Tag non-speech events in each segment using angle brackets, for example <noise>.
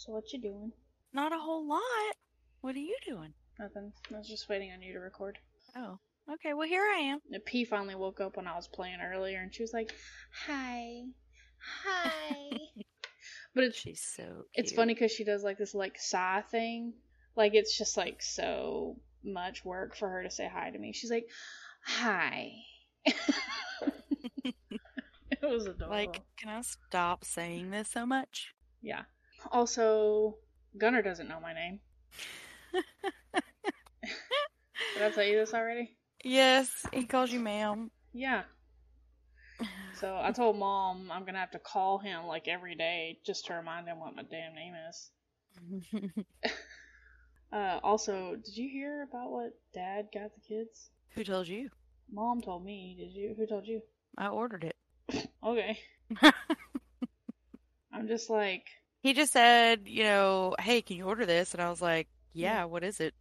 So what you doing? Not a whole lot. What are you doing? Nothing. I was just waiting on you to record. Oh, okay. Well, here I am. The P finally woke up when I was playing earlier, and she was like, "Hi, hi." <laughs> but it's She's so. Cute. it's funny because she does like this like sigh thing. Like it's just like so much work for her to say hi to me. She's like, "Hi." <laughs> <laughs> it was adorable. Like, can I stop saying this so much? yeah. Also, Gunner doesn't know my name. <laughs> Did I tell you this already? Yes, he calls you ma'am. Yeah. So I told mom I'm gonna have to call him like every day just to remind him what my damn name is. <laughs> Uh, also, did you hear about what dad got the kids? Who told you? Mom told me. Did you? Who told you? I ordered it. <laughs> Okay. I'm just like, he just said, you know, hey, can you order this? And I was like, yeah, what is it?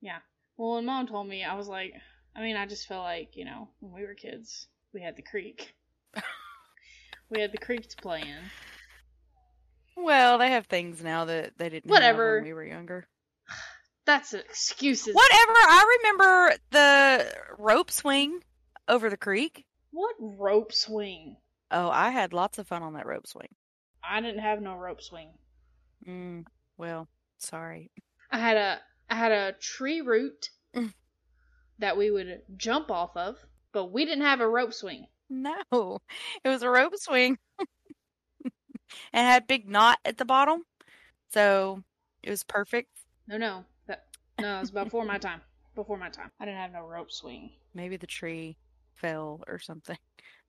yeah. Well, when mom told me, I was like, I mean, I just felt like, you know, when we were kids, we had the creek. <laughs> we had the creek to play in. Well, they have things now that they didn't have Whatever. when we were younger. <sighs> That's excuses. Whatever. I remember the rope swing over the creek. What rope swing? Oh, I had lots of fun on that rope swing. I didn't have no rope swing. Mm, well, sorry. I had a I had a tree root Mm. that we would jump off of, but we didn't have a rope swing. No, <laughs> it was a rope swing. <laughs> it had big knot at the bottom, so it was perfect. No, no, that no, it was before my <laughs> time. Before my time, I didn't have no rope swing. Maybe the tree fell or something.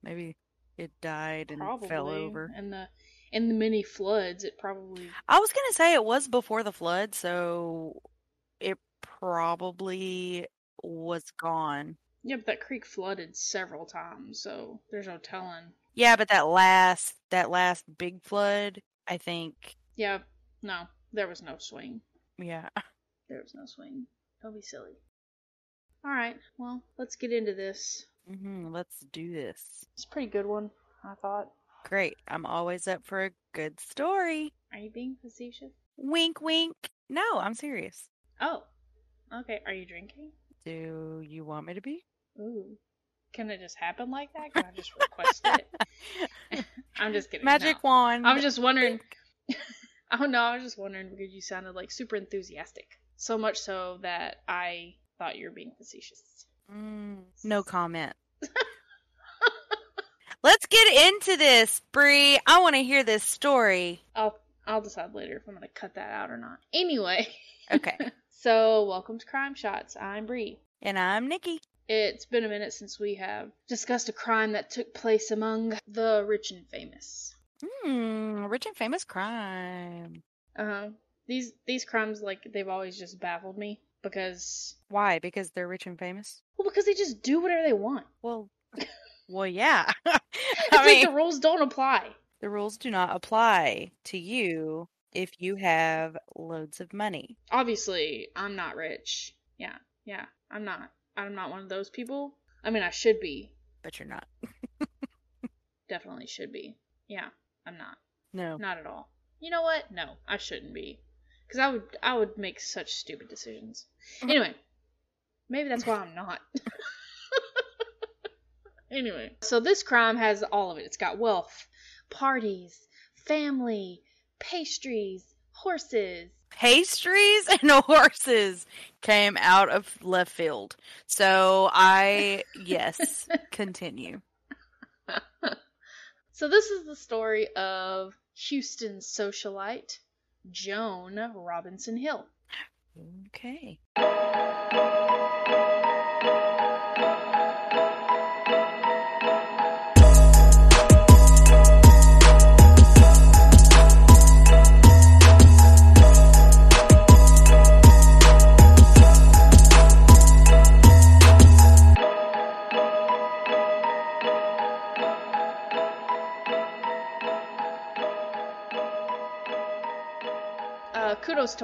Maybe it died and Probably fell over. in the in the many floods. It probably I was gonna say it was before the flood, so it probably was gone. yeah, but that creek flooded several times, so there's no telling. Yeah, but that last that last big flood, I think. Yeah, no, there was no swing. Yeah. There was no swing. Don't be silly. All right, well, let's get into this. Mm-hmm, let's do this. It's a pretty good one, I thought. Great. I'm always up for a good story. Are you being facetious? Wink, wink. No, I'm serious. Oh, okay. Are you drinking? Do you want me to be? Ooh. Can it just happen like that? Can I just request it? <laughs> I'm just kidding. Magic no. wand. I was just wondering. <laughs> oh no, I was just wondering because you sounded like super enthusiastic. So much so that I thought you were being facetious. Mm, no comment. Let's get into this, Bree. I want to hear this story. I'll I'll decide later if I'm gonna cut that out or not. Anyway. Okay. <laughs> so welcome to Crime Shots. I'm Bree. and I'm Nikki. It's been a minute since we have discussed a crime that took place among the rich and famous. Hmm, rich and famous crime. Uh huh. These these crimes like they've always just baffled me because Why? Because they're rich and famous? well because they just do whatever they want. Well, <laughs> well, yeah. <laughs> It's I like mean, the rules don't apply. the rules do not apply to you if you have loads of money. Obviously, I'm not rich. Yeah, yeah, I'm not. I'm not one of those people. I mean, I should be. But you're not. <laughs> Definitely should be. Yeah, I'm not. No. Not at all. You know what? No, I shouldn't be. Because I would, I would make such stupid decisions. <laughs> Anyway, maybe that's why I'm not. Anyway, so this crime has all of it. It's got wealth, parties, family, pastries, horses. Pastries <laughs> and horses came out of left field. So I, yes, <laughs> continue. <laughs> So this is the story of Houston socialite Joan Robinson Hill. Okay.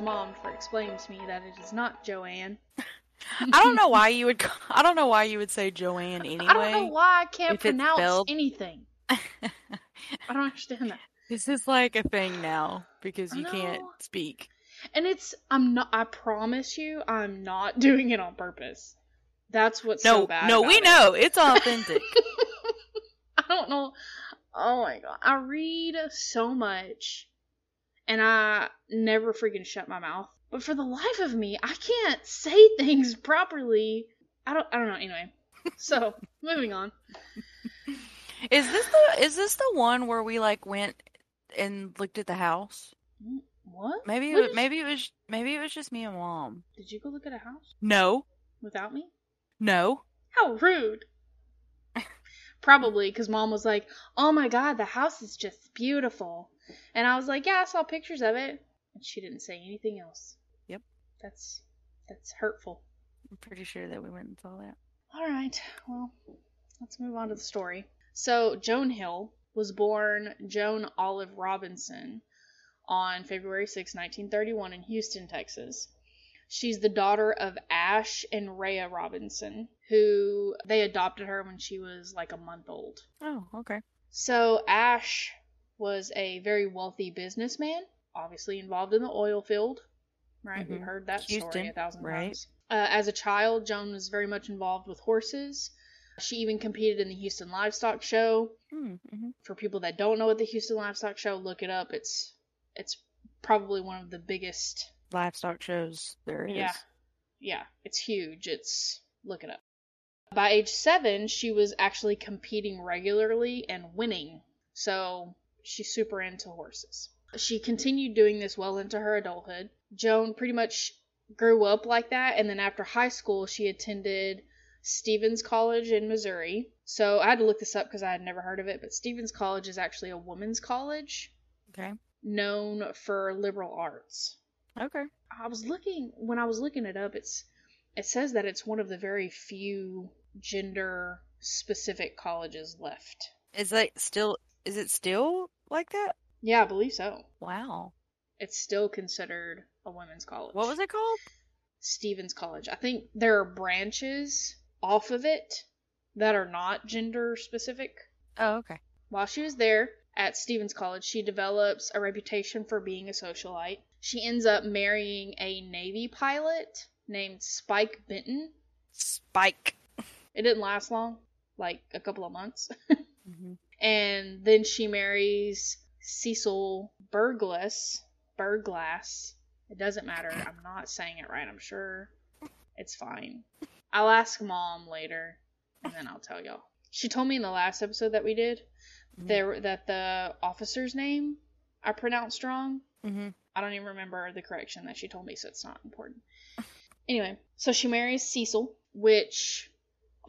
Mom for explaining to me that it is not Joanne. <laughs> I don't know why you would. I don't know why you would say Joanne anyway. <laughs> I don't know why I can't pronounce anything. <laughs> I don't understand that. This is like a thing now because you can't speak. And it's I'm not I promise you I'm not doing it on purpose. That's what's No, so bad. no, we it. know it's authentic. I don't know. Oh my god. I read so much and I never freaking shut my mouth. But for the life of me, I can't say <laughs> things properly. I don't I don't know anyway. So, <laughs> moving on. is this the is this the one where we like went and looked at the house? Mm, what? Maybe What it, maybe it was maybe it was just me and mom. Did you go look at a house No, without me? no. How rude. <laughs> Probably because mom was like, "Oh my god, the house is just beautiful," and I was like, "Yeah, I saw pictures of it," and she didn't say anything else. Yep. That's that's hurtful. I'm pretty sure that we went and saw that. All right, well, let's move on to the story. So Joan Hill was born Joan Olive Robinson on February 6, 1931, in Houston, Texas. She's the daughter of Ash and Rhea Robinson, who they adopted her when she was like a month old. Oh, okay. So Ash was a very wealthy businessman, obviously involved in the oil field. Right, we've Mhm. heard that story a thousand right. times. Uh, as a child, Joan was very much involved with horses. She even competed in the Houston Livestock Show. Mm-hmm. For people that don't know what the Houston Livestock Show, look it up. It's it's probably one of the biggest. Livestock shows there is. Yeah, yeah, it's huge. It's look it up. By age seven, she was actually competing regularly and winning. So she's super into horses. She continued doing this well into her adulthood. Joan pretty much grew up like that, and then after high school, she attended Stephens College in Missouri. So I had to look this up because I had never heard of it, but Stephens College is actually a women's college Okay. known for liberal arts. Okay. I was looking when I was looking it up. It's it says that it's one of the very few gender specific colleges left. Is that still? Is it still like that? Yeah, I believe so. Wow. It's still considered a women's college. What was it called? Stephens College. I think there are branches off of it that are not gender specific. Oh, okay. While she was there at Stephens College, she develops a reputation for being a socialite. She ends up marrying a Navy pilot named Spike Benton. Spike. It didn't last long, like a couple of months. <laughs> hmm and then she marries Cecil Burglass. Burglass. It doesn't matter. I'm not saying it right. I'm sure it's fine. I'll ask mom later, and then I'll tell y'all. She told me in the last episode that we did Mhm. there that the officer's name I pronounced wrong. Mm-hmm. I don't even remember the correction that she told me, so it's not important. <laughs> Anyway, so she marries Cecil, which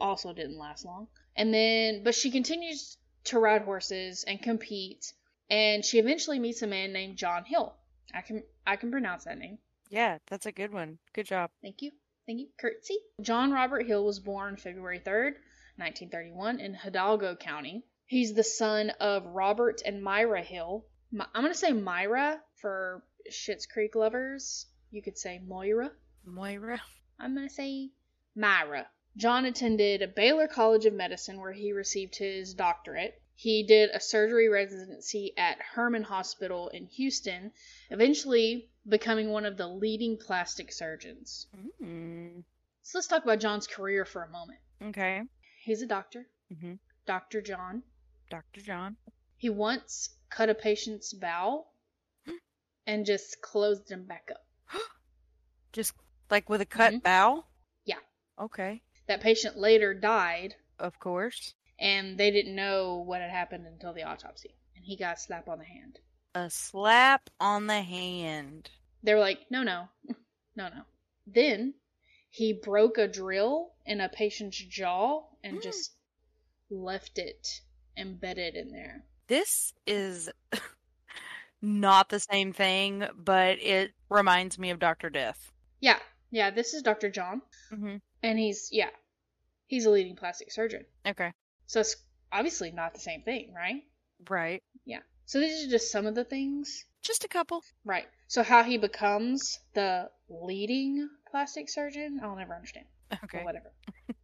also didn't last long. And then, but she continues to ride horses and compete, and she eventually meets a man named John Hill. I can I can pronounce that name. Yeah, that's a good one. Good job. Thank you. Thank you. Curtsy. John Robert Hill was born February 3rd, 1931, in Hidalgo County. He's the son of Robert and Myra Hill. My, I'm going to say Myra for Schitt's Creek lovers. You could say Moira. Moira. I'm going to say Myra. John attended Baylor College of Medicine where he received his doctorate. He did a surgery residency at Hermann Hospital in Houston, eventually becoming one of the leading plastic surgeons. Mm. So let's talk about John's career for a moment. Okay. He's a doctor, hmm Dr. John. Dr. John. He once cut a patient's bowel <gasps> and just closed him back up. <gasps> Just like with a cut Mhm. bow? Yeah. Okay. That patient later died, Of course. and they didn't know what had happened until the autopsy. And he got a slap on the hand. A slap on the hand. They were like, no, no, <laughs> no, no. Then he broke a drill in a patient's jaw and Mm. just left it embedded in there. This is <laughs> not the same thing, but it reminds me of Dr. Death. Yeah, yeah, this is Dr. John. hmm And he's, yeah, he's a leading plastic surgeon. Okay. So it's obviously not the same thing, right? Right. Yeah. So these are just some of the things. Just a couple. Right. So how he becomes the leading plastic surgeon, I'll never understand. Okay. But whatever.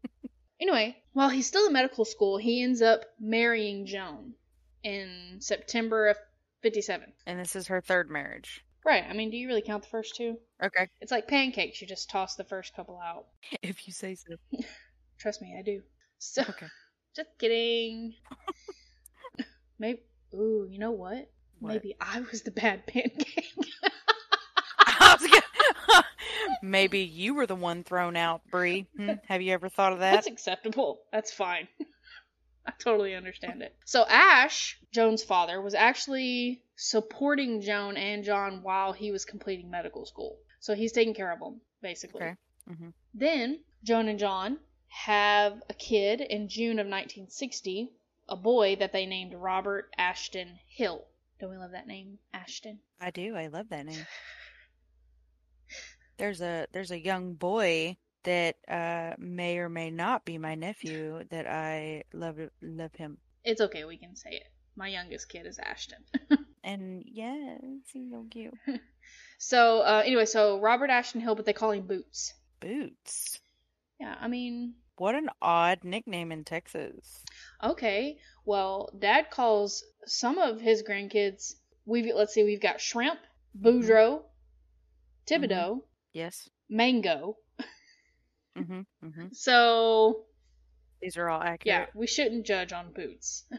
<laughs> anyway, while he's still in medical school, he ends up marrying Joan in September of 57. And this is her third marriage. Right. I mean, do you really count the first two? Okay. It's like pancakes. You just toss the first couple out. <laughs> If you say so. <laughs> Trust me, I do. So, Okay. <laughs> just kidding. Maybe. Ooh, you know what? What? Maybe I was the bad pancake. I was gonna- Maybe you were the one thrown out, Bree. Hmm? Have you ever thought of that? That's acceptable. That's fine. <laughs> I totally understand it. So Ash, Joan's father, was actually supporting Joan and John while he was completing medical school. So he's taking care of them, basically. Okay. Mhm. Then Joan and John have a kid in June of 1960, a boy that they named Robert Ashton Hill. Don't we love that name, Ashton? I do. I love that name. There's a there's a young boy that uh may or may not be my nephew that I love love him. It's okay, we can say it. My youngest kid is Ashton. <laughs> And yes, he's so cute. <laughs> So uh, anyway, so Robert Ashton Hill, but they call him Boots. Boots. Yeah, I mean, What an odd nickname in Texas. okay. Well, Dad calls some of his grandkids. We've let's see, we've got Shrimp, Boudreaux, Thibodeau, Yes. Mango. Mm-hmm. Mm-hmm. So These are all accurate. yeah, we shouldn't judge on Boots. <laughs>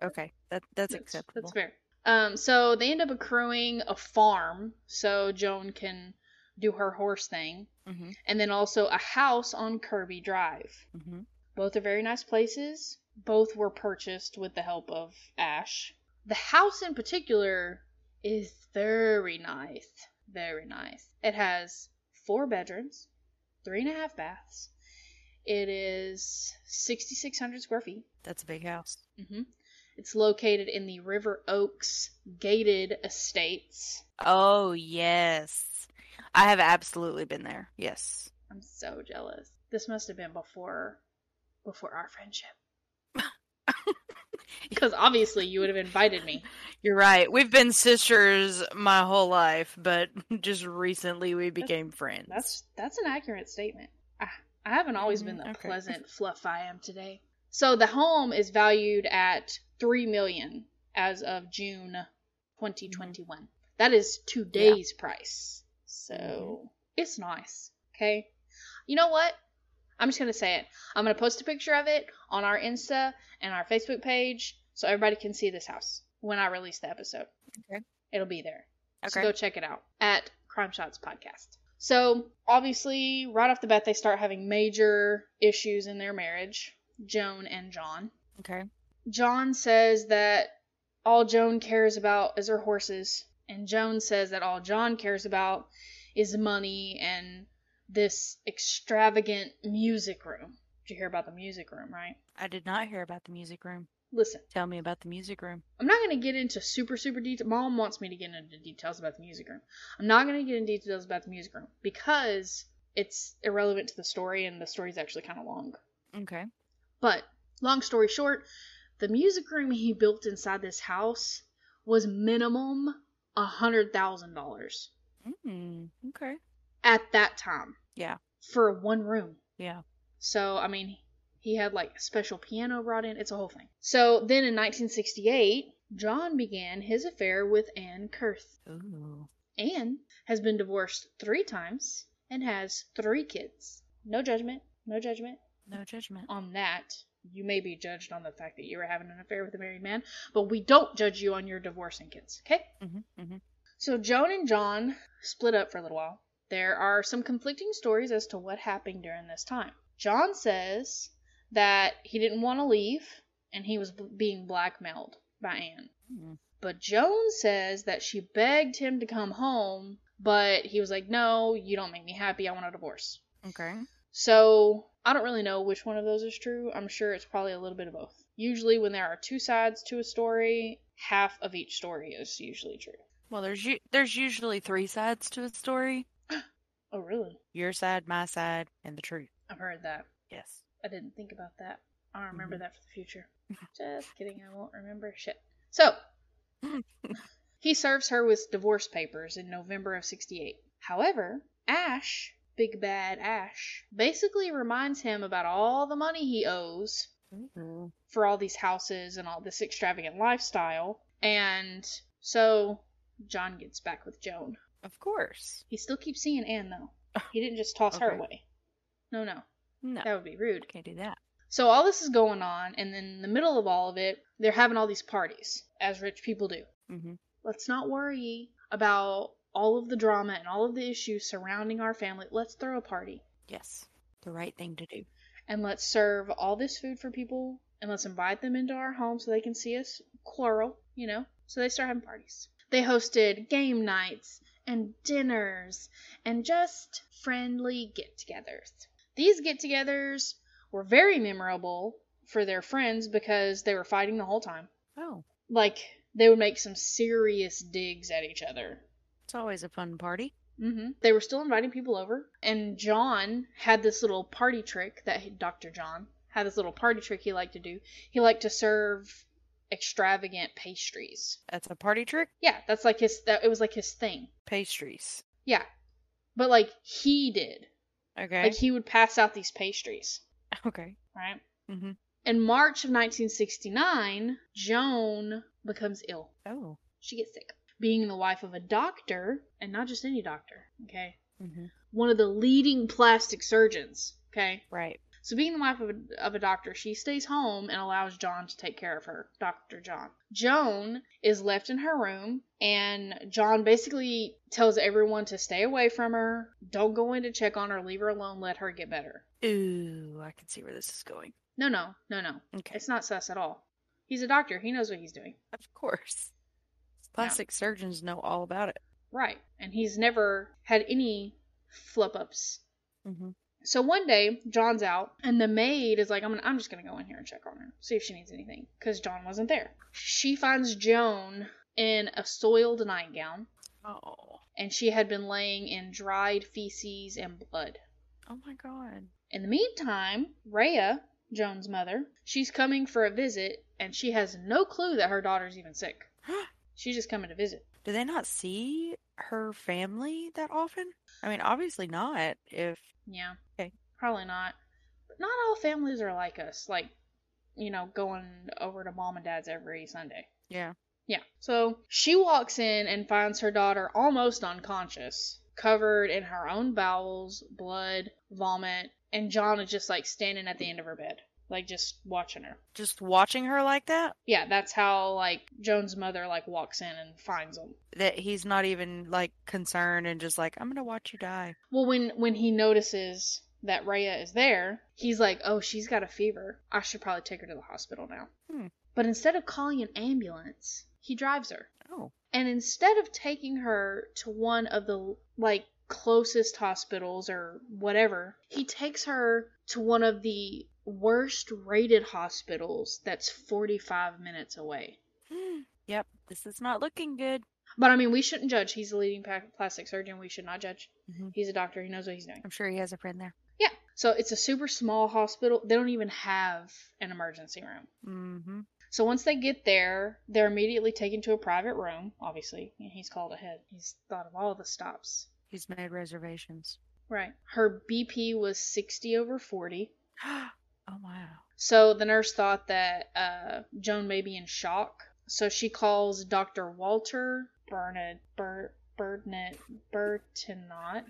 Okay. That that's acceptable. That's fair. Um, so they end up accruing a farm so Joan can do her horse thing, Mm-hmm. and then also a house on Kirby Drive. Mm-hmm. Both are very nice places. Both were purchased with the help of Ash. The house in particular is very nice. Very nice. It has four bedrooms, three and a half baths. It is 6,600 square feet. That's a big house. Mm-hmm. It's located in the River Oaks gated estates. Oh yes. I have absolutely been there. Yes. I'm so jealous. This must have been before before our friendship. <laughs> because obviously you would have invited me. You're right. We've been sisters my whole life, but <laughs> just recently we became friends. That's that's an accurate statement. I, I haven't always been Mhm, the okay. pleasant fluff I am today. So the home is valued at three million as of June 2021. That is today's price. So Mhm. it's nice. Okay. You know what? I'm just gonna say it. I'm gonna post a picture of it on our Insta and our Facebook page so everybody can see this house when I release the episode. Okay. It'll be there. So Okay. go check it out at Crime Shots Podcast. So obviously, right off the bat, they start having major issues in their marriage, Joan and John. Okay. John says that all Joan cares about is her horses, and Joan says that all John cares about is money and this extravagant music room. Did you hear about the music room, right? I did not hear about the music room. Listen, Tell me about the music room. I'm not going to get into super, super detail. Mom wants me to get into details about the music room. I'm not going to get into details about the music room because it's irrelevant to the story and the story's actually kind of long. Okay. But, long story short, the music room he built inside this house was minimum a $100,000 Mm, okay. At that time Yeah. for one room. Yeah. So, I mean, he had like a special piano brought in. It's a whole thing. So, then in 1968, John began his affair with Anne Kurth. Ooh. Anne has been divorced three times and has three kids. No judgment, no judgment No judgment. on that. You may be judged on the fact that you were having an affair with a married man, but we don't judge you on your divorcing kids, okay? Mm-hmm. Mm-hmm. So Joan and John split up for a little while. There are some conflicting stories as to what happened during this time. John says that he didn't want to leave and he was being blackmailed by Anne. Mm. But Joan says that she begged him to come home, but he was like, "No, you don't make me happy. I want a divorce." Okay. So I don't really know which one of those is true. I'm sure it's probably a little bit of both. Usually, when there are two sides to a story, half of each story is usually true. Well, there's u- there's usually three sides to a story. Oh, really? Your side, my side, and the truth. I've heard that. Yes. I didn't think about that. I'll remember Mhm. that for the future. <laughs> Just kidding, I won't remember shit. So, <laughs> he serves her with divorce papers in November of 68. However, Ash, Big Bad Ash, basically reminds him about all the money he owes Ooh. for all these houses and all this extravagant lifestyle And so John gets back with Joan. Of course. He still keeps seeing Anne though. He didn't just toss her away. No, no. No, That would be rude. can't do that. So all this is going on, and then in the middle of all of it, they're having all these parties, as rich people do. Mm-hmm. Let's not worry about all of the drama and all of the issues surrounding our family. Let's throw a party. Yes, the right thing to do. and let's serve all this food for people and let's invite them into our home so they can see us quarrel, you know? So they start having parties. They hosted game nights and dinners and just friendly get togethers. These get togethers were very memorable for their friends because they were fighting the whole time. Oh, Like, they would make some serious digs at each other. it's always a fun party. Mm-hmm. They were still inviting people over, and John had this little party trick that he, Dr. John had this little party trick he liked to do. He liked to serve extravagant pastries. That's a party trick. Yeah, that's like his. That it was like his thing. Pastries. Yeah, but like he did, Okay. like he would pass out these pastries, okay. right? hmm In March of 1969, Joan becomes ill. Oh. She gets sick. Being the wife of a doctor, and not just any doctor, okay? hmm One of the leading plastic surgeons, okay? Right. So, being the wife of a, of a doctor, she stays home and allows John to take care of her, Dr. John. Joan is left in her room, and John basically tells everyone to stay away from her, don't go in to check on her, leave her alone, let her get better. Ooh, I can see where this is going. No, no, no, no. Okay. It's not sus at all. He's a doctor, he knows what he's doing. Of course. Plastic surgeons know all about it. Right. And he's never had any flip ups hmm So one day, John's out, and the maid is like, I'm, gonna, I'm just going to go in here and check on her, see if she needs anything, because John wasn't there. She finds Joan in a soiled nightgown, Oh. and she had been laying in dried feces and blood. Oh my god. In the meantime, Rhea, Joan's mother, she's coming for a visit, and she has no clue that her daughter's even sick. <gasps> She's just coming to visit. Do they not see her family that often? I mean, obviously not. If Yeah. Okay. Probably not. But not all families are like us, like, you know, going over to mom and dad's every Sunday. yeah, Yeah. So she walks in and finds her daughter almost unconscious, covered in her own bowels, blood, vomit, and John is just like standing at the end of her bed, like just watching her. just watching her like that, Yeah, that's how like Joan's mother like walks in and finds him that he's not even like concerned and just like, I'm gonna watch you die. Well, when when he notices that Raya is there, he's like, "Oh, she's got a fever. I should probably take her to the hospital now." Hmm. But instead of calling an ambulance, he drives her. Oh, And instead of taking her to one of the like closest hospitals or whatever, he takes her to one of the worst rated hospitals that's 45 minutes away. <gasps> yep, this is not looking good. But I mean, we shouldn't judge. He's a leading plastic surgeon. We should not judge. Mhm. He's a doctor. He knows what he's doing. I'm sure he has a friend there. Yeah. So it's a super small hospital. They don't even have an emergency room. Mm-hmm. So once they get there, they're immediately taken to a private room, obviously. And he's called ahead. He's thought of all the stops. He's made reservations. Right. Her BP was 60 over 40. <gasps> <gasps> oh wow. So the nurse thought that uh, Joan may be in shock. So she calls Dr. Walter Burnett, Bur, Burnett, Burtonot.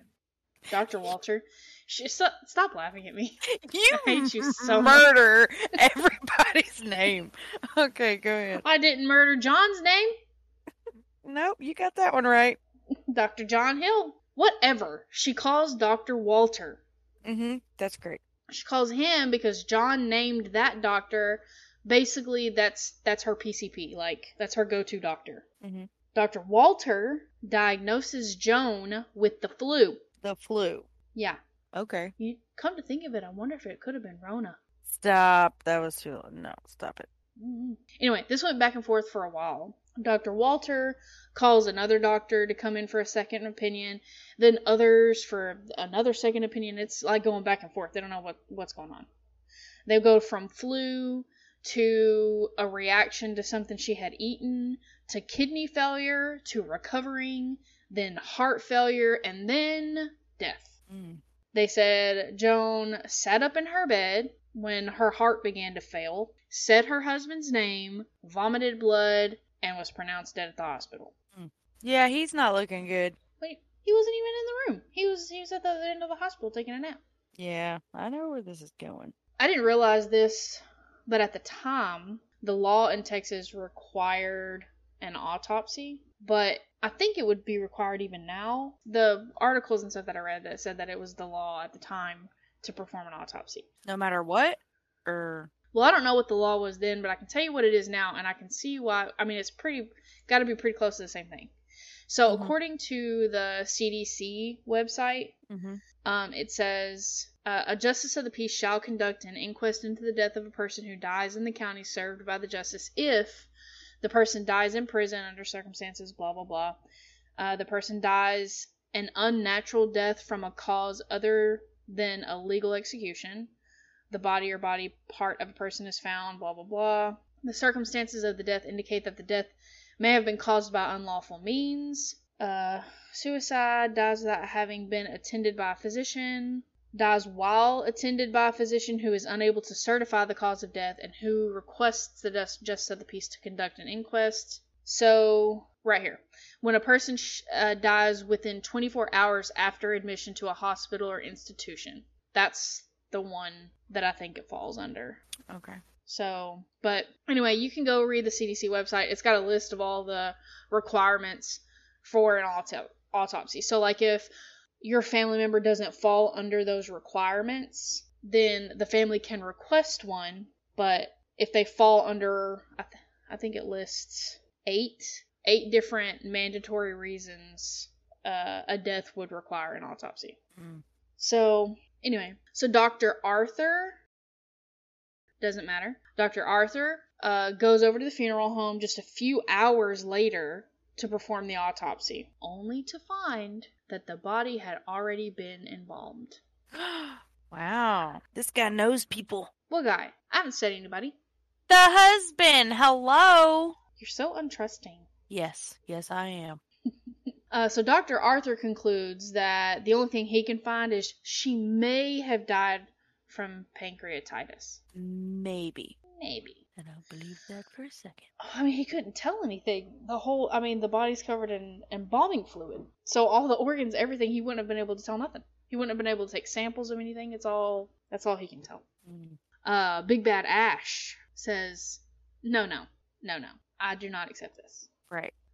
Dr. Walter. She, stop, stop laughing at me. <laughs> You I hate you so much. murder everybody's name. Okay, go ahead. I didn't murder John's name. Nope, you got that one right. Dr. John Hill. Whatever. She calls Dr. Walter. Mm-hmm. That's great. She calls him because John named that doctor. Basically, that's that's her PCP. Like that's her go-to doctor. Mm-hmm. Dr. Walter diagnoses Joan with the flu. The flu. Yeah. Okay. You come to think of it, I wonder if it could have been Rona. Stop. That was too long. No, stop it. Mhm. Anyway, this went back and forth for a while. Dr. Walter calls another doctor to come in for a second opinion, then others for another second opinion. It's like going back and forth. They don't know what, what's going on. They go from flu to a reaction to something she had eaten to kidney failure to recovering, then heart failure, and then death. Mm. They said Joan sat up in her bed when her heart began to fail, said her husband's name, vomited blood, and was pronounced dead at the hospital. Hmm. Yeah, he's not looking good. Wait, he wasn't even in the room. He was he was at the other end of the hospital taking a nap. Yeah, I know where this is going. I didn't realize this, but at the time, the law in Texas required an autopsy, but I think it would be required even now. The articles and stuff that I read that said that it was the law at the time to perform an autopsy. No matter what, or Well, I don't know what the law was then, but I can tell you what it is now, and I can see why. I mean, it's pretty, got to be pretty close to the same thing. So, Mhm. according to the CDC website, mm-hmm. um, it says uh, a justice of the peace shall conduct an inquest into the death of a person who dies in the county served by the justice if the person dies in prison under circumstances, blah, blah, blah. Uh, the person dies an unnatural death from a cause other than a legal execution. The body or body part of a person is found, blah, blah, blah. The circumstances of the death indicate that the death may have been caused by unlawful means. Uh, suicide dies without having been attended by a physician dies while attended by a physician who is unable to certify the cause of death and who requests the just- justice of the peace to conduct an inquest. So, right here. When a person sh- uh, dies within 24 hours after admission to a hospital or institution, that's the one that I think it falls under. okay. So, but anyway, you can go read the CDC website. It's got a list of all the requirements for an auto- autopsy. So, like if your family member doesn't fall under those requirements, then the family can request one. But if they fall under, I, th- I think it lists eight eight different mandatory reasons uh, a death would require an autopsy. Mm. So anyway, so Dr. Arthur doesn't matter. Dr. Arthur uh, goes over to the funeral home just a few hours later to perform the autopsy, only to find that the body had already been embalmed. <gasps> wow, this guy knows people. What guy? I haven't said anybody. The husband. Hello. You're so untrusting. Yes, yes, I am. <laughs> Uh, so Dr. Arthur concludes that the only thing he can find is she may have died from pancreatitis. Maybe. Maybe. And I don't believe that for a second. I mean, he couldn't tell anything. The whole, I mean, the body's covered in embalming fluid. So all the organs, everything, he wouldn't have been able to tell nothing. He wouldn't have been able to take samples of anything. It's all, that's all he can tell. Mm. Uh, Big Bad Ash says, no, no, no, no. I do not accept this. Right.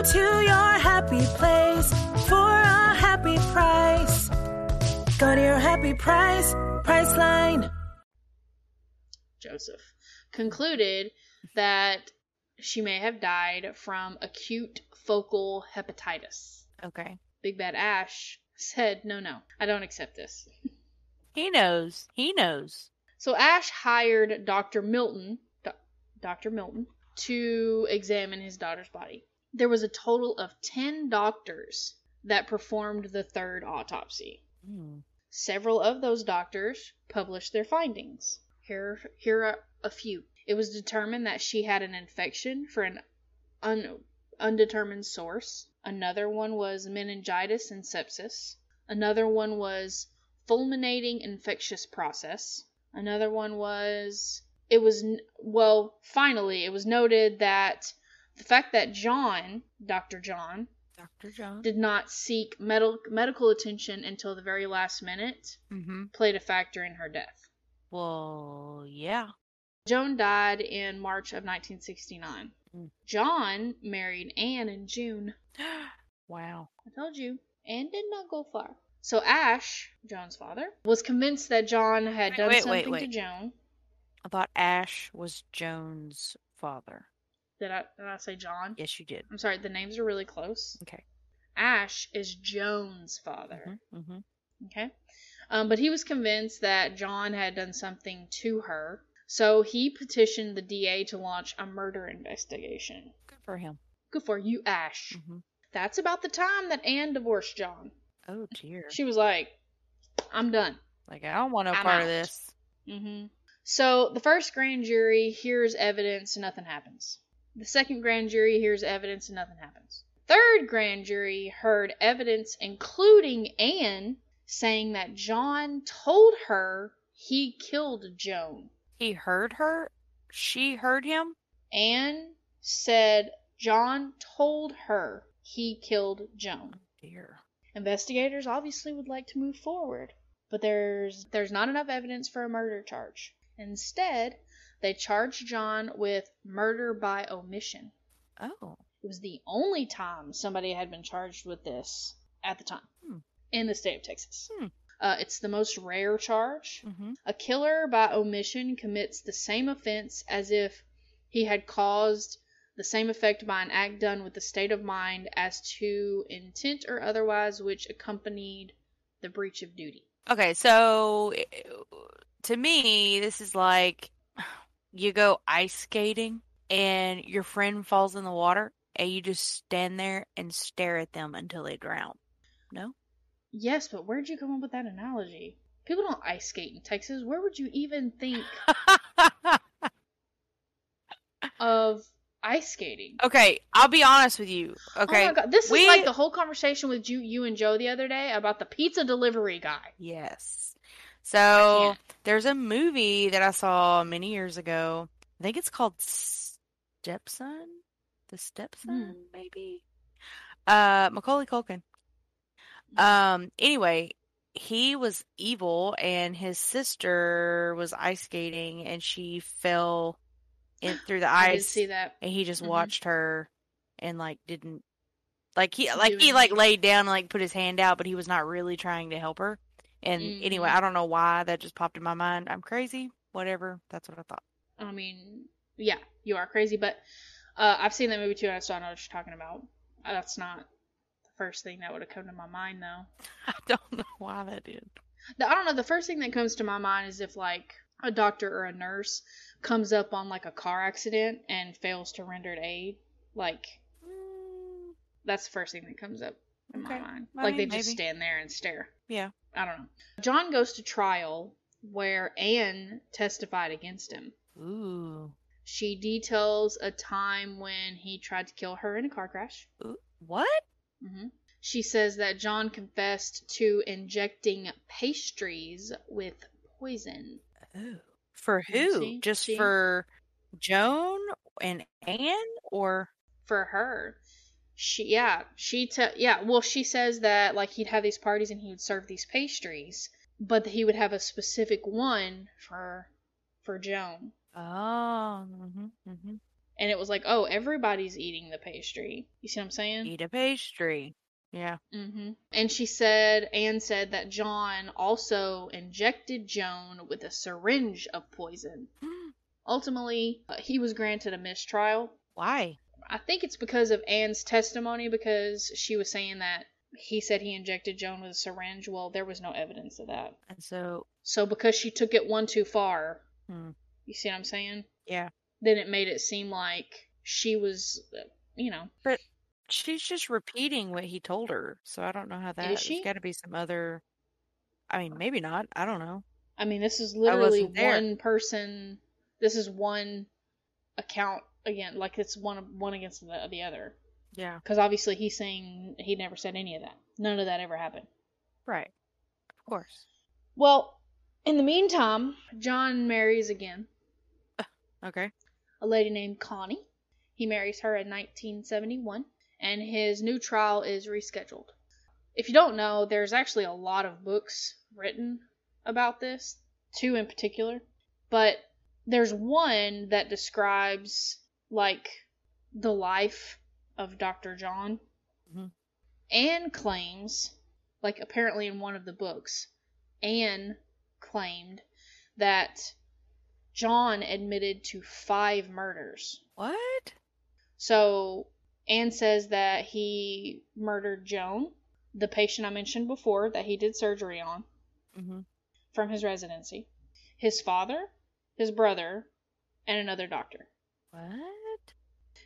Go to your happy place for a happy price. Go to your happy price, Priceline. Joseph concluded that she may have died from acute focal hepatitis. Okay. Big Bad Ash said, no, no, I don't accept this. <laughs> He knows. He knows. So Ash hired Dr. Milton, Do- Dr. Milton, to examine his daughter's body. There was a total of 10 doctors that performed the third autopsy. Mm. Several of those doctors published their findings. Here, here are a few. It was determined that she had an infection for an un, undetermined source. Another one was meningitis and sepsis. Another one was fulminating infectious process. Another one was it was n- well finally it was noted that the fact that John, Dr. John, Dr. John. did not seek med- medical attention until the very last minute Mm-hmm. played a factor in her death. Well, yeah. Joan died in March of 1969. Mm. John married Anne in June. <gasps> wow. I told you, Anne did not go far. So Ash, Joan's father, was convinced that John had Wait, done wait, wait, something to wait. Joan. I thought Ash was Joan's father. Did I did I say John? Yes, you did. I'm sorry, the names are really close. Okay. Ash is Joan's father. Mm-hmm. Okay. Um, but he was convinced that John had done something to her. So he petitioned the DA to launch a murder investigation. Good for him. Good for you, Ash. Mm-hmm. That's about the time that Anne divorced John. Oh dear. She was like, I'm done. Like I don't want no I'm part out. of this. Mm-hmm. So the first grand jury hears evidence and nothing happens. The second grand jury hears evidence and nothing happens. Third grand jury heard evidence, including Anne, saying that John told her he killed Joan. He heard her. She heard him. Anne said John told her he killed Joan. Dear. Investigators obviously would like to move forward, but there's there's not enough evidence for a murder charge. Instead, they charged John with murder by omission. Oh. It was the only time somebody had been charged with this at the time Hmm. in the state of Texas. Hmm. Uh, it's the most rare charge. Mm-hmm. A killer by omission commits the same offense as if he had caused the same effect by an act done with the state of mind as to intent or otherwise which accompanied the breach of duty. Okay, so to me, this is like you go ice skating and your friend falls in the water and you just stand there and stare at them until they drown. No? Yes, but where'd you come up with that analogy? People don't ice skate in Texas. Where would you even think <laughs> of ice skating? okay, I'll be honest with you. Oh okay. Oh my god, this we- is like the whole conversation with you, you and Joe the other day about the pizza delivery guy. Yes. So there's a movie that I saw many years ago. I think it's called Stepson. The Stepson, maybe. Uh, Macaulay Culkin. Um. Anyway, he was evil, and his sister was ice skating, and she fell in <gasps> through the ice, see that. and he just Mhm. watched her, and like didn't. Like he like he like laid down and like put his hand out, but he was not really trying to help her. And anyway, Mhm. I don't know why that just popped in my mind. I'm crazy. Whatever. That's what I thought. I mean, yeah, you are crazy, but uh, I've seen that movie too, and I still know what you're talking about. Uh, That's not the first thing that would have come to my mind, though. <laughs> I don't know why that did. I don't know. The first thing that comes to my mind is if like a doctor or a nurse comes up on like a car accident and fails to render aid. Like Mm, that's the first thing that comes up in my mind. I like mean, they just maybe. stand there and stare. Yeah. I don't know. John goes to trial where Anne testified against him. Ooh. She details a time when he tried to kill her in a car crash. Ooh. What? hmm She says that John confessed to injecting pastries with poison. Ooh. For who? see? Just See? for Joan and Anne, or for her. She yeah, she te- yeah, well she says that like he'd have these parties and he would serve these pastries, but he would have a specific one for for Joan. oh, hmm hmm And it was like, "Oh, everybody's eating the pastry." You see what I'm saying? eat a pastry. Yeah. hmm And she said, Anne said that John also injected Joan with a syringe of poison. <gasps> Ultimately, uh, he was granted a mistrial. Why? I think it's because of Anne's testimony because she was saying that he said he injected Joan with a syringe. Well, there was no evidence of that. And so, So because she took it one too far, hmm, you see what I'm saying? yeah. Then it made it seem like she was, you know, But She's just repeating what he told her, so I don't know how that. she? There's got to be some other. I mean, maybe not. I don't know. I mean, this is literally one person. This is one account again, like it's one one against the the other. Yeah. Because obviously he's saying he never said any of that. None of that ever happened. Right. Of course. Well, in the meantime, John marries again <sighs> Okay. a lady named Connie. He marries her in 1971, and his new trial is rescheduled. If you don't know, there's actually a lot of books written about this, two in particular, but there's one that describes like the life of Dr. John. mm-hmm. Anne claims, like apparently in one of the books, Anne claimed that John admitted to five murders. What? So Anne says that he murdered Joan, the patient I mentioned before that he did surgery on Mm-hmm. from his residency, his father, his brother, and another doctor. What?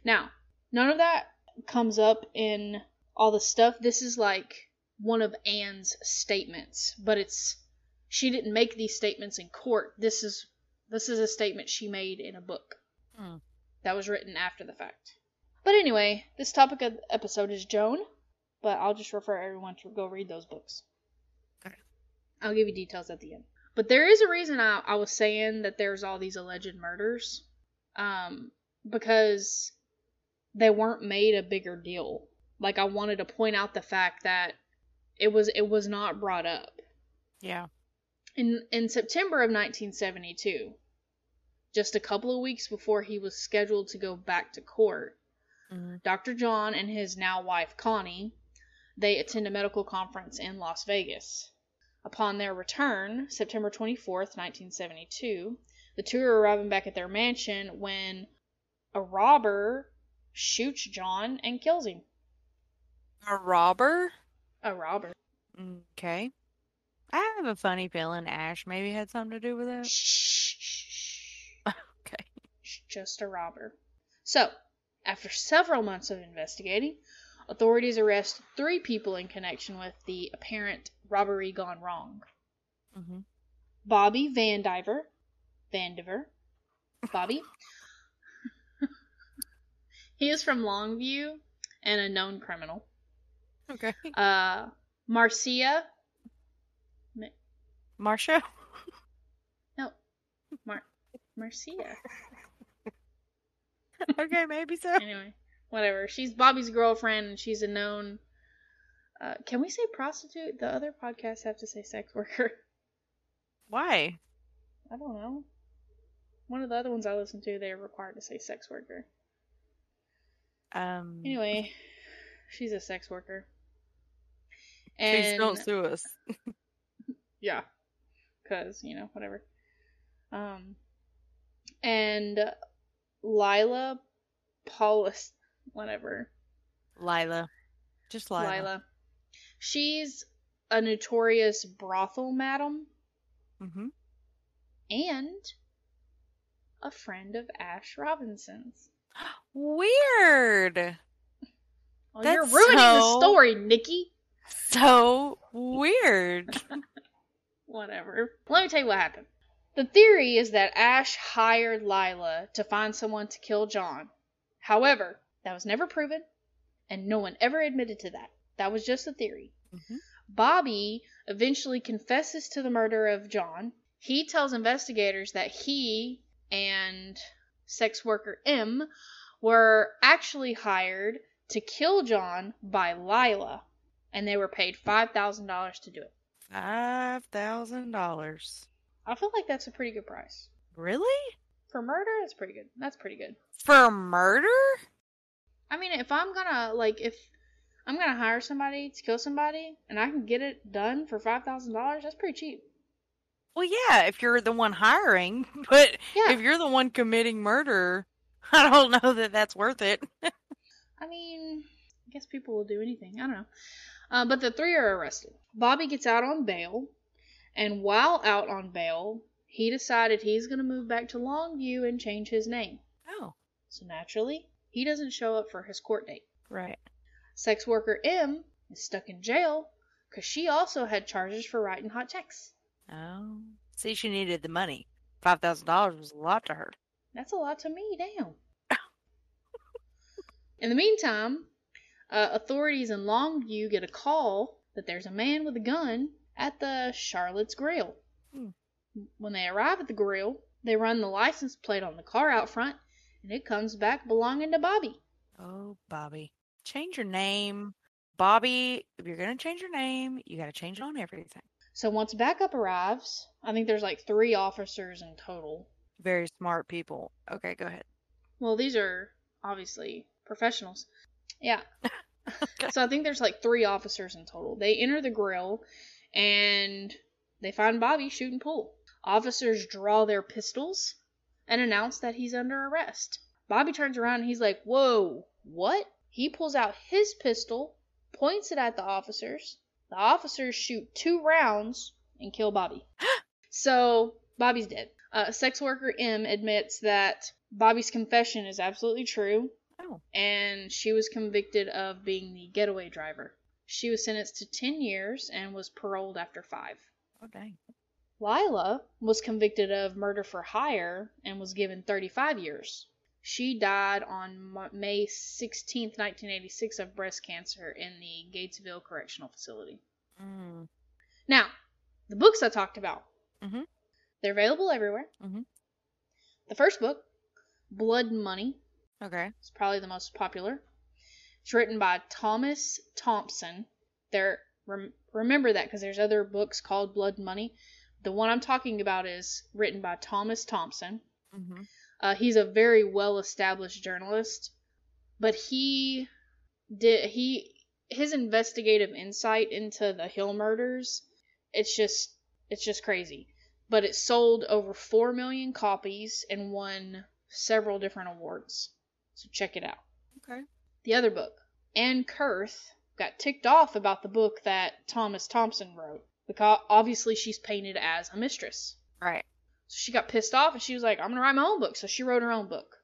Now, none of that comes up in all the stuff. This is like one of Anne's statements, but it's she didn't make these statements in court. This is this is a statement she made in a book Hmm. that was written after the fact. But anyway, this topic of the episode is Joan, but I'll just refer everyone to go read those books. Okay. I'll give you details at the end. But there is a reason I, I was saying that there's all these alleged murders. Um, because they weren't made a bigger deal. Like I wanted to point out the fact that it was it was not brought up. Yeah. In in September of 1972, just a couple of weeks before he was scheduled to go back to court, Mhm. Dr. John and his now wife Connie, they attend a medical conference in Las Vegas. Upon their return, September 24th, 1972, the two are arriving back at their mansion when a robber shoots John and kills him. A robber? A robber. Okay. I have a funny feeling Ash maybe had something to do with it. Shh. <laughs> Okay. Just a robber. So, after several months of investigating, authorities arrest three people in connection with the apparent robbery gone wrong. Mm-hmm. Bobby Vandiver, Vandiver, Bobby. he is from Longview and a known criminal. Okay. Uh, Marcia, Marcia? no, Mar, Marcia. <laughs> okay, maybe so. anyway, whatever. She's Bobby's girlfriend, and she's a known. Uh, can we say prostitute? The other podcasts have to say sex worker. Why? I don't know. One of the other ones I listen to, they're required to say sex worker. Um, Anyway, she's a sex worker. please don't sue us. <laughs> yeah, cause you know whatever. Um, and Lilla Paulus, whatever. Lilla. Just Lilla. Lilla. She's a notorious brothel madam Mm hmm and a friend of Ash Robinson's. Weird. Well, you're That's ruining the story, Nikki. So weird. <laughs> Whatever. Let me tell you what happened. The theory is that Ash hired Lilla to find someone to kill John. However, that was never proven, and no one ever admitted to that. That was just a theory. Mhm. Bobby eventually confesses to the murder of John. He tells investigators that he and sex worker M were actually hired to kill John by Lilla, and they were paid $5,000 to do it. Five thousand dollars. I feel like that's a pretty good price. Really? For murder, that's pretty good. That's pretty good. For murder? I mean, if I'm gonna like, if I'm gonna hire somebody to kill somebody and I can get it done for five thousand dollars, that's pretty cheap. Well, yeah, if you're the one hiring, <laughs> but Yeah. if you're the one committing murder, <laughs> I don't know that that's worth it. <laughs> I mean, I guess people will do anything. I don't know. Uh, but the three are arrested. Bobby gets out on bail, and while out on bail, he decided he's gonna move back to Longview and change his name. Oh, So naturally, he doesn't show up for his court date. right. Sex worker M is stuck in jail because she also had charges for writing hot checks. Oh, see, she needed the money. Five thousand dollars was a lot to her. That's a lot to me, damn. <laughs> in the meantime, uh, authorities in Longview get a call that there's a man with a gun at the Charlotte's Grill. Hmm. When they arrive at the grill, they run the license plate on the car out front, and it comes back belonging to Bobby. Oh, Bobby, change your name, Bobby. If you're gonna change your name, you got to change it on everything. So once backup arrives, I think there's like three officers in total. Very smart people. Okay, go ahead. Well, these are obviously professionals. Yeah. Okay. <laughs> <laughs> So I think there's like three officers in total. They enter the grill and they find Bobby shooting pool. Officers draw their pistols and announce that he's under arrest. Bobby turns around and he's like, Whoa, what? He pulls out his pistol, points it at the officers. The officers shoot two rounds and kill Bobby. <gasps> so Bobby's dead. Uh, sex worker M admits that Bobby's confession is absolutely true Oh. and she was convicted of being the getaway driver. She was sentenced to 10 years and was paroled after five. Oh dang. Lilla was convicted of murder for hire and was given 35 years. She died on May 16, 1986, of breast cancer in the Gatesville Correctional Facility. Mm. Now, the books I talked about, Mhm. they're available everywhere. Mhm. The first book, Blood and Money, Okay. is probably the most popular. It's written by Thomas Thompson. There, rem- remember that because there's other books called Blood and Money. The one I'm talking about is written by Thomas Thompson. Mm-hmm. Uh, he's a very well established journalist, but he did he his investigative insight into the Hill murders. It's just it's just crazy. But it sold over four million copies and won several different awards. So check it out. Okay. The other book, Ann Kurth, got ticked off about the book that Thomas Thompson wrote because obviously she's painted as a mistress. Right. So she got pissed off and she was like, I'm going to write my own book. So she wrote her own book.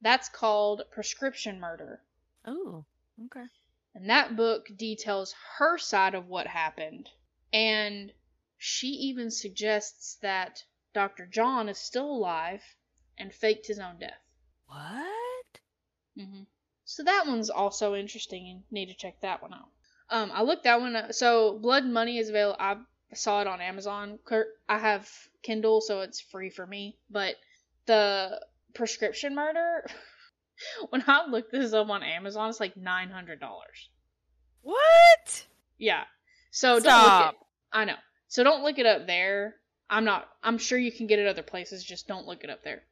That's called Prescription Murder. Oh. Okay. And that book details her side of what happened. And she even suggests that Dr. John is still alive and faked his own death. What? Mm-hmm. So that one's also interesting and need to check that one out. Um, I looked that one up. So Blood and Money is available. I saw it on Amazon. I have Kindle, so it's free for me. But the prescription murder, <laughs> when I looked this up on Amazon, it's like nine hundred dollars. What? Yeah. So don't look it. I know. So don't look it up there. I'm not. I'm sure you can get it other places. Just don't look it up there.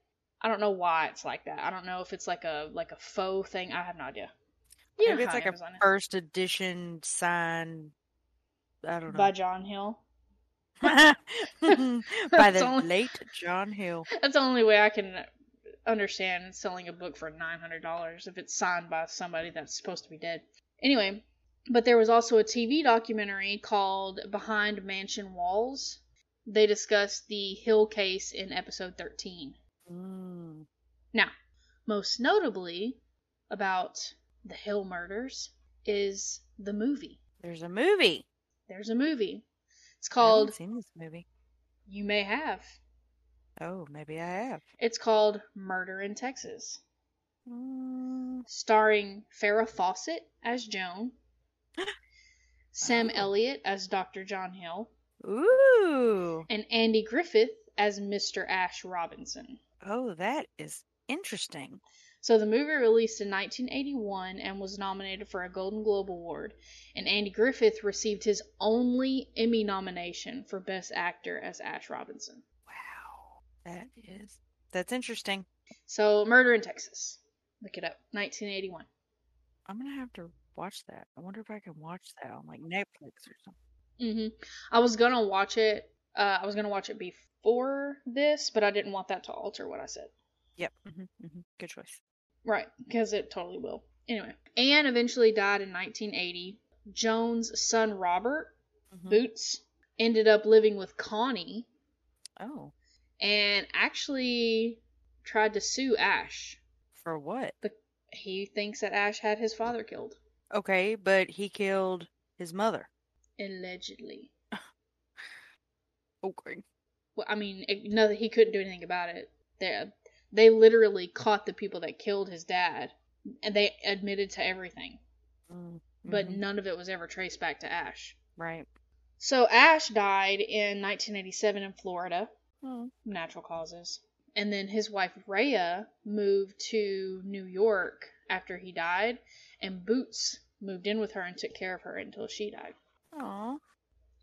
I don't know why it's like that. I don't know if it's like a like a faux thing. I have no idea. You Maybe it's like Amazon a first edition sign. I don't know. by John Hill. <laughs> By the only- late John Hill. <laughs> That's the only way I can understand selling a book for nine hundred dollars if it's signed by somebody that's supposed to be dead. Anyway, but there was also a TV documentary called Behind Mansion Walls. They discussed the Hill case in episode thirteen. Mm. Now, most notably about the Hill murders is the movie. There's a movie. There's a movie. It's I haven't called seen this movie. You May Have. Oh, maybe I have. It's called Murder in Texas, Mm. starring Farrah Fawcett as Joan, <gasps> Sam Oh. Elliott as Dr. John Hill, Ooh. and Andy Griffith as Mr. Ash Robinson. Oh, that is interesting. So the movie released in 1981 and was nominated for a Golden Globe Award, and Andy Griffith received his only Emmy nomination for Best Actor as Ash Robinson. Wow. That is that's interesting. So Murder in Texas. Look it up. 1981. I'm gonna have to watch that. I wonder if I can watch that on like Netflix or something. hmm I was gonna watch it. Uh, I was gonna watch it before this, but I didn't want that to alter what I said. Yep. hmm hmm Good choice. Right, because it totally will. Anyway, Ann eventually died in 1980. Joan's son Robert Mhm. Boots ended up living with Connie Oh, and actually tried to sue Ash. for what? But he thinks that Ash had his father killed, Okay, but he killed his mother. allegedly. <laughs> Okay. Well, I mean, it, no, he couldn't do anything about it. They, they literally caught the people that killed his dad, and they admitted to everything, Mm, but none of it was ever traced back to Ash. right. So Ash died in 1987 in Florida, Oh. natural causes, and then his wife Rhea moved to New York after he died, and Boots moved in with her and took care of her until she died. Aw.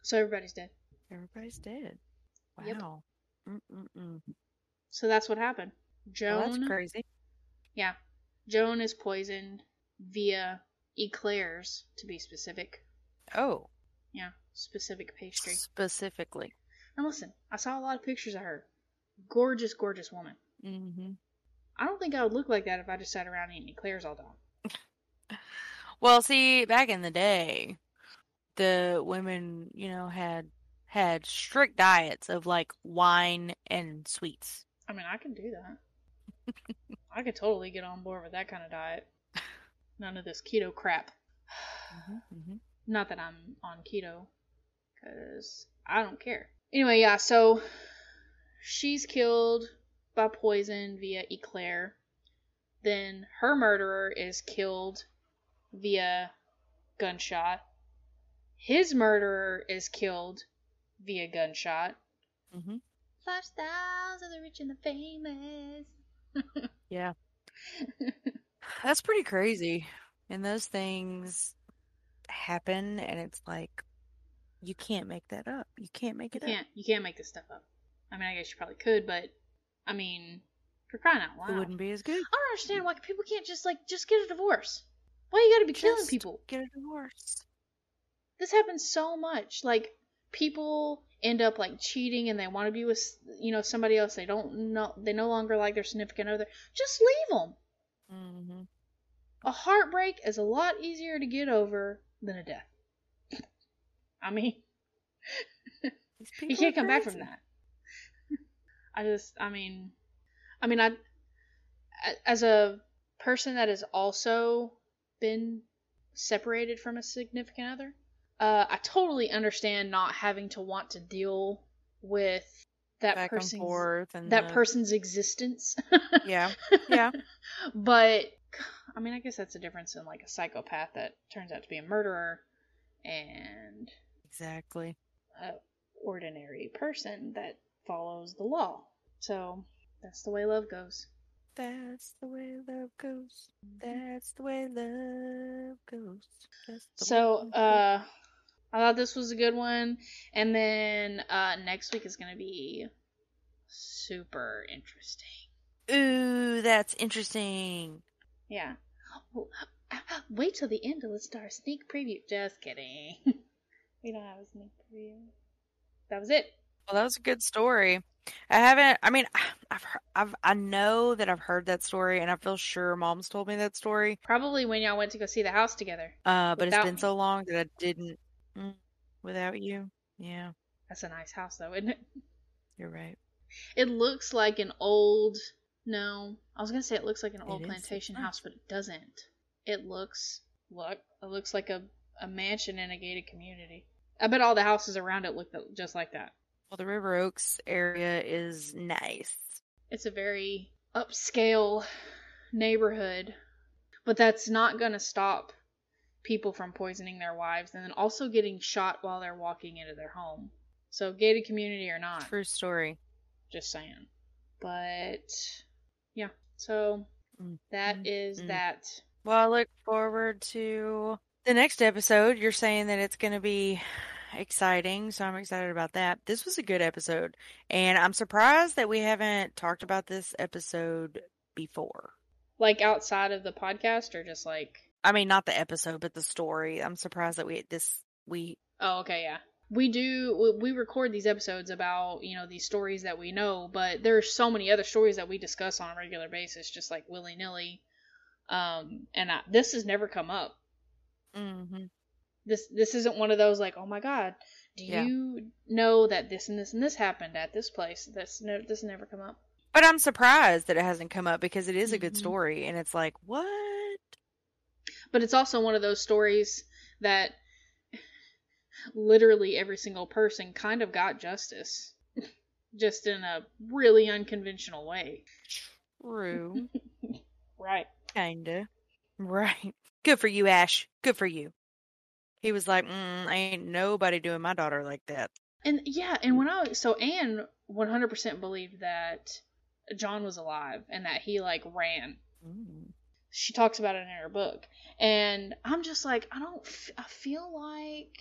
So everybody's dead. Everybody's dead. Wow. Mm-mm-mm. So that's what happened. Well, Joan, that's crazy. yeah, Joan is poisoned via eclairs, to be specific. Oh, Yeah, specific pastry. specifically. And listen, I saw a lot of pictures of her. Gorgeous, gorgeous woman. hmm I don't think I would look like that if I just sat around eating eclairs all day. <laughs> Well, see, back in the day, the women, you know, had had strict diets of like wine and sweets. I mean, I can do that. <laughs> I could totally get on board with that kind of diet. None of this keto crap. hmm Not that I'm on keto, because I don't care. Anyway, yeah, so she's killed by poison via eclair. Then her murderer is killed via gunshot. His murderer is killed via gunshot. Mm-hmm. Lifestyles of the rich and the famous. Yeah. <laughs> That's pretty crazy. And those things happen, and it's like, you can't make that up. You can't make You it can't you can't make this stuff up. I mean, I guess you probably could, but I mean, for crying out up. It wouldn't be as good. I don't understand why people can't just like just get a divorce. Why you gotta be killing people? Get a divorce. This happens so much. Like people end up like cheating and they want to be with you know somebody else. They don't know they no longer like their significant other. Just leave them. mm-hmm. A heartbreak is a lot easier to get over than a death. <laughs> I mean, <laughs> you can't come back from that. <laughs> I just, I mean, I mean, i as a person that has also been separated from a significant other, uh, I totally understand not having to want to deal with that Back person's forth and that the- person's existence. Yeah. <laughs> Yeah. but I mean, I guess that's a difference in like a psychopath that turns out to be a murderer and Exactly. a ordinary person that follows the law. So that's the way love goes. That's the way love goes. That's the way love goes. The So way love goes. uh I thought this was a good one. And then uh next week is gonna be super interesting. Ooh, that's interesting. Yeah. Well, Wait till the end to listen to our sneak preview. Just kidding. <laughs> we don't have a sneak preview. That was it. Well, that was a good story. I haven't. I mean, <sighs> I've, I've, I know that I've heard that story, and I feel sure Mom's told me that story. Probably when y'all went to go see the house together. Uh, but it's been me. so long that I didn't. Without you, yeah, That's a nice house, though, isn't it? you're right. It looks like an old. No, I was gonna say it looks like an old It plantation house, but it doesn't. It looks look. It looks like a a mansion in a gated community. I bet all the houses around it look just like that. Well, the River Oaks area is nice. It's a very upscale neighborhood, but that's not gonna stop people from poisoning their wives and then also getting shot while they're walking into their home. So gated community or not, True story. just saying. But yeah, so Mm, that mm, is mm. that. Well, I look forward to the next episode. You're saying that it's going to be exciting, so I'm excited about that. This was a good episode, and I'm surprised that we haven't talked about this episode before. Like outside of the podcast or just like I mean, not the episode, but the story. I'm surprised that we this we Oh, okay, yeah. We do we- record these episodes about, you know, these stories that we know, but there's so many other stories that we discuss on a regular basis just like willy-nilly. Um and I, this has never come up. hmm This this isn't one of those like, "Oh my god, do Yeah. you know that this and this and this happened at this place?" This no, this never come up. But I'm surprised that it hasn't come up because it is a good Mhm. story, and it's like what? But it's also one of those stories that literally every single person kind of got justice. Just in a really unconventional way. True, <laughs> Right. kinda. Right. Good for you, Ash. Good for you. He was like, mm, ain't nobody doing my daughter like that. And yeah, and when I so Ann 100% believed that John was alive and that he like ran. Mm. She talks about it in her book. And I'm just like I don't f- I feel like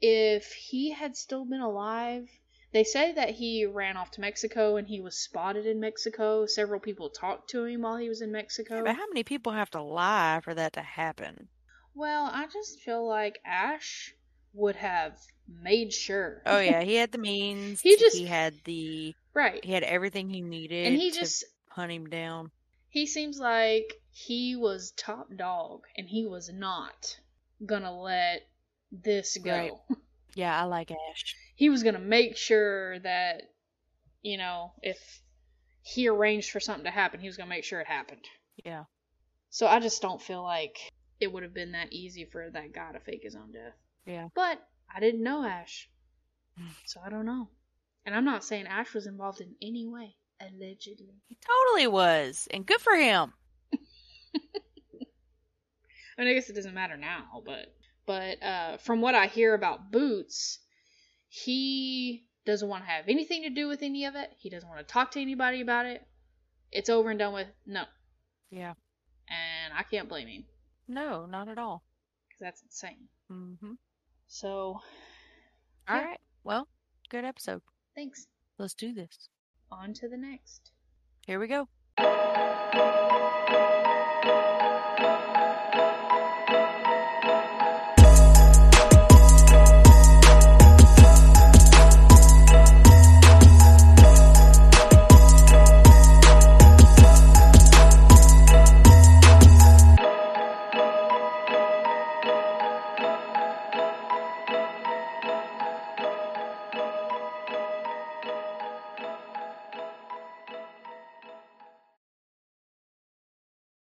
if he had still been alive, they say that he ran off to Mexico and he was spotted in Mexico. Several people talked to him while he was in Mexico. Yeah, but how many people have to lie for that to happen? Well, I just feel like Ash would have made sure. Oh yeah, he had the <laughs> means. He just- he had the right. he had everything he needed And he just hunt him down. he seems like he was top dog and he was not gonna let this go. Right. <laughs> Yeah, I like Ash. He was gonna make sure that you know if he arranged for something to happen. He was gonna make sure it happened. Yeah. So I just don't feel like it would have been that easy for that guy to fake his own death. Yeah. But I didn't know Ash. <sighs> So I don't know. And I'm not saying Ash was involved in any way. Allegedly. He totally was. And good for him. <laughs> I mean, I guess it doesn't matter now, but but uh, from what I hear about Boots, he doesn't want to have anything to do with any of it. He doesn't want to talk to anybody about it. It's over and done with. No, Yeah. and I can't blame him No, not at all. because that's insane. Mm-hmm. So, All Yeah. right. Well, good episode. thanks. Let's do this. On to the next. Here we go.